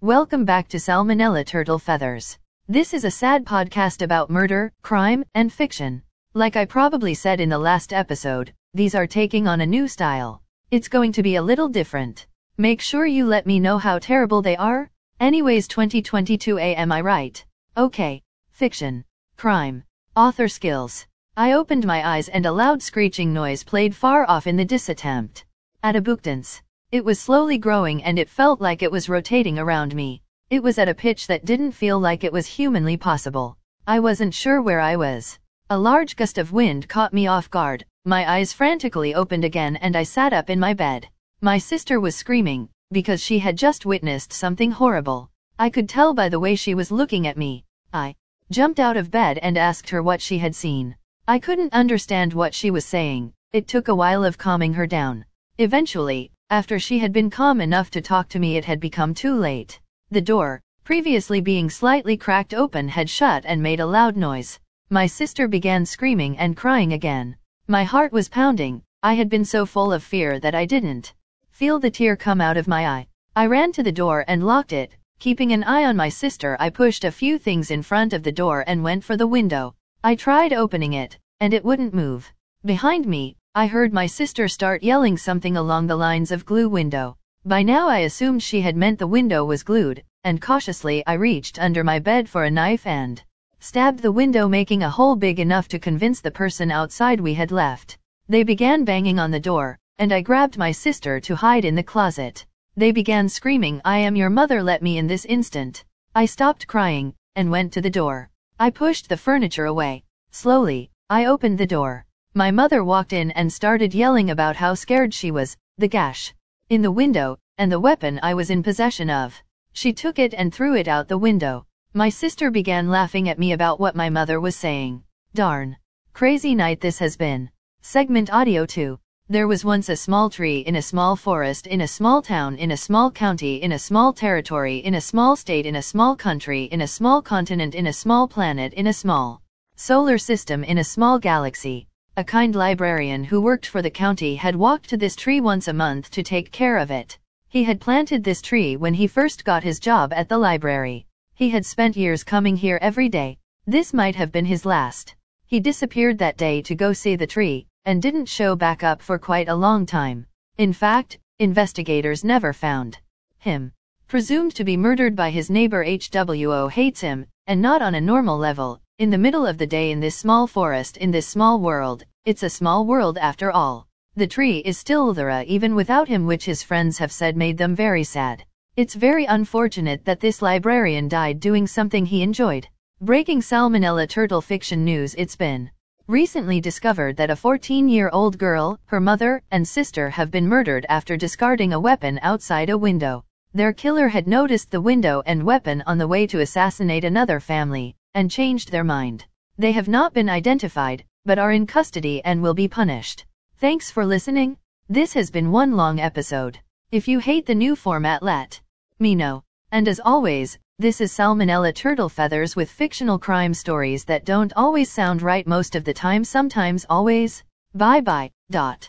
Welcome back to Salmonella Turtle Feathers. This is a sad podcast about murder, crime, and fiction. Like I probably said in the last episode, these are taking on a new style. It's going to be a little different. Make sure you let me know how terrible they are. Anyways 2022 a am I right? Okay. Fiction. Crime. Author skills. I opened my eyes and a loud screeching noise played far off in the disattempt. At a bookdance. It was slowly growing and it felt like it was rotating around me. It was at a pitch that didn't feel like it was humanly possible. I wasn't sure where I was. A large gust of wind caught me off guard, my eyes frantically opened again and I sat up in my bed. My sister was screaming, because she had just witnessed something horrible. I could tell by the way she was looking at me. I jumped out of bed and asked her what she had seen. I couldn't understand what she was saying. It took a while of calming her down. Eventually, after she had been calm enough to talk to me it had become too late. The door, previously being slightly cracked open had shut and made a loud noise. My sister began screaming and crying again. My heart was pounding, I had been so full of fear that I didn't feel the tear come out of my eye. I ran to the door and locked it. Keeping an eye on my sister I pushed a few things in front of the door and went for the window. I tried opening it, and it wouldn't move. Behind me, I heard my sister start yelling something along the lines of glue window. By now I assumed she had meant the window was glued, and cautiously I reached under my bed for a knife and stabbed the window making a hole big enough to convince the person outside we had left. They began banging on the door, and I grabbed my sister to hide in the closet. They began screaming I am your mother let me in this instant. I stopped crying, and went to the door. I pushed the furniture away. Slowly, I opened the door. My mother walked in and started yelling about how scared she was, the gash in the window, and the weapon I was in possession of. She took it and threw it out the window. My sister began laughing at me about what my mother was saying. Darn. Crazy night this has been. Segment audio 2. There was once a small tree in a small forest in a small town in a small county in a small territory in a small state in a small country in a small continent in a small planet in a small solar system in a small galaxy. A kind librarian who worked for the county had walked to this tree once a month to take care of it. He had planted this tree when he first got his job at the library. He had spent years coming here every day. This might have been his last. He disappeared that day to go see the tree, and didn't show back up for quite a long time. In fact, investigators never found him. Presumed to be murdered by his neighbor HWO hates him, and not on a normal level, in the middle of the day in this small forest in this small world, it's a small world after all. The tree is still there even without him which his friends have said made them very sad. It's very unfortunate that this librarian died doing something he enjoyed. Breaking Salmonella Turtle Fiction News It's been recently discovered that a 14-year-old girl, her mother, and sister have been murdered after discarding a weapon outside a window. Their killer had noticed the window and weapon on the way to assassinate another family, and changed their mind. They have not been identified, but are in custody and will be punished. Thanks for listening. This has been one long episode. If you hate the new format, let me know. And as always, this is Salmonella Turtle Feathers with fictional crime stories that don't always sound right most of the time, sometimes always. Bye bye. Dot.